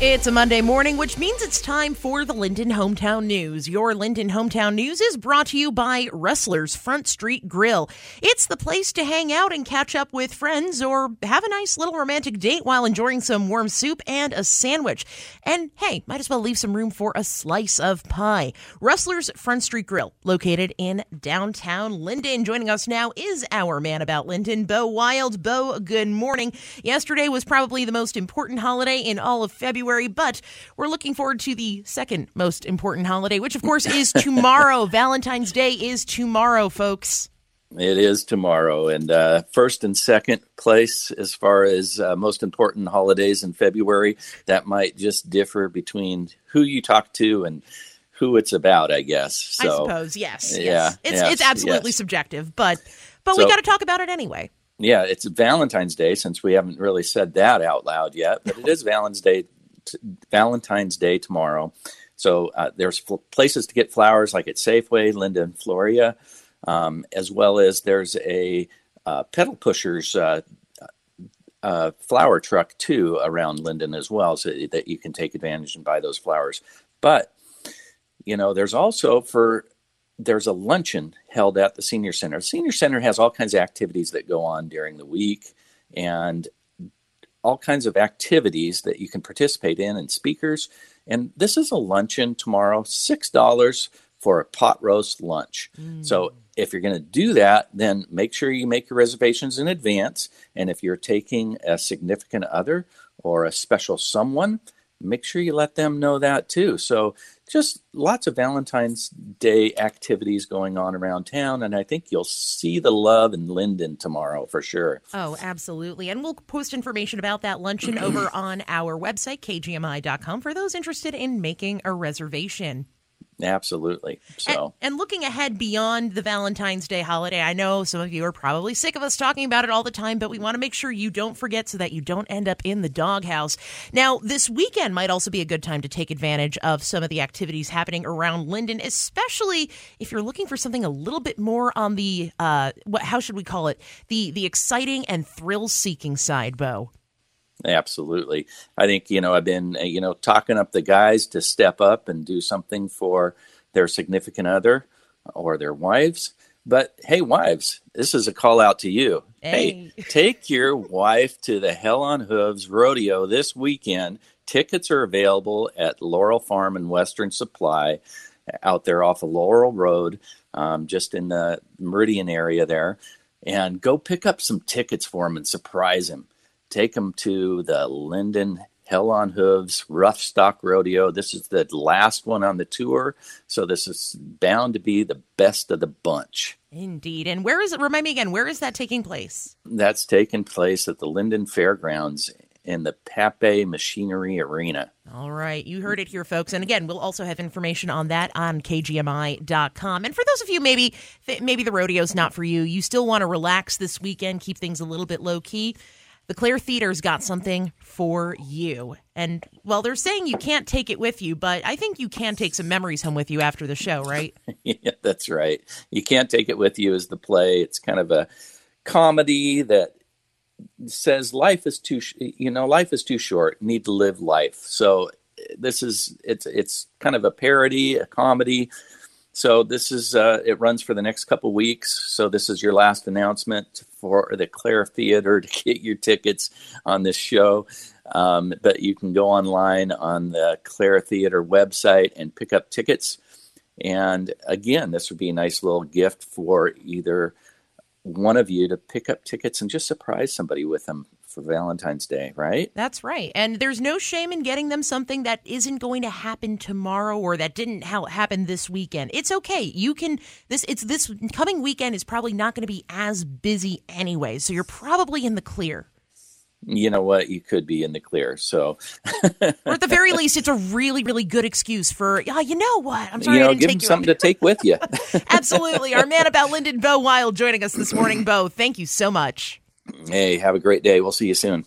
It's a Monday morning, which means it's time for the Lynden Hometown News. Your Lynden Hometown News is brought to you by Rustler's Front Street Grill. It's the place to hang out and catch up with friends or have a nice little romantic date while enjoying some warm soup and a sandwich. And hey, might as well leave some room for a slice of pie. Rustler's Front Street Grill, located in downtown Lynden. Joining us now is our man about Lynden, Bo Wild. Bo, good morning. Yesterday was probably the most important holiday in all of February. February, but we're looking forward to the second most important holiday, which of course is tomorrow. Valentine's Day is tomorrow, folks. It is tomorrow, and uh, first and second place as far as uh, most important holidays in February. That might just differ between who you talk to and who it's about, I guess. So, I suppose, yes, yeah, yes. it's yes, it's absolutely yes. subjective, but but so, we got to talk about it anyway. Yeah, it's Valentine's Day since we haven't really said that out loud yet, but it is Valentine's Day Valentine's Day tomorrow. So uh, there's fl- places to get flowers like at Safeway, Linda and Floria, um, as well as there's a uh, pedal pushers uh, uh, flower truck too around Lynden as well, so that you can take advantage and buy those flowers. But you know, there's also for there's a luncheon held at the senior center. The senior center has all kinds of activities that go on during the week, and all kinds of activities that you can participate in and speakers. And this is a luncheon tomorrow, $6 for a pot roast lunch. Mm. So if you're going to do that, then make sure you make your reservations in advance. And if you're taking a significant other or a special someone, make sure you let them know that too. So just lots of Valentine's Day activities going on around town, and I think you'll see the love in Lynden tomorrow for sure. Oh, absolutely. And we'll post information about that luncheon over on our website, kgmi.com, for those interested in making a reservation. Absolutely. So, and, and, looking ahead beyond the Valentine's Day holiday, I know some of you are probably sick of us talking about it all the time, but we want to make sure you don't forget so that you don't end up in the doghouse. Now, this weekend might also be a good time to take advantage of some of the activities happening around Lynden, especially if you're looking for something a little bit more on the uh, what? How should we call it? The the exciting and thrill seeking side, Bo. Absolutely. I think, you know, I've been, uh, you know, talking up the guys to step up and do something for their significant other or their wives. But hey, wives, this is a call out to you. Hey, hey take your wife to the Hell on Hooves rodeo this weekend. Tickets are available at Laurel Farm and Western Supply out there off of Laurel Road, um, just in the Meridian area there. And go pick up some tickets for him and surprise him take them to the Lynden Hell on Hooves Rough Stock Rodeo. This is the last one on the tour, so this is bound to be the best of the bunch. Indeed. And where is it? Remind me again, where is that taking place? That's taking place at the Lynden Fairgrounds in the Pape Machinery Arena. All right. You heard it here, folks. And again, we'll also have information on that on kgmi.com. And for those of you maybe maybe the rodeo's not for you, you still want to relax this weekend, keep things a little bit low key the Claire Theater's got something for you. And well, they're saying you can't take it with you, but I think you can take some memories home with you after the show, right? yeah, that's right. You can't take it with you as the play. It's kind of a comedy that says life is too you know life is too short need to live life so this is it's it's kind of a parody a comedy so this is uh, it runs for the next couple weeks. So this is your last announcement for the Claire Theater to get your tickets on this show. Um, but you can go online on the Claire Theater website and pick up tickets. And again, this would be a nice little gift for either one of you to pick up tickets and just surprise somebody with them for Valentine's Day, right? That's right. And there's no shame in getting them something that isn't going to happen tomorrow or that didn't ha- happen this weekend. It's okay. You can this it's this coming weekend is probably not going to be as busy anyway. So you're probably in the clear. You know what? You could be in the clear. So, or at the very least, it's a really, really good excuse for, yeah, you know what? I'm sorry, you know, give them something to take with you. Absolutely. Our man about Lynden, Bo Wild, joining us this morning. Bo, thank you so much. Hey, have a great day. We'll see you soon.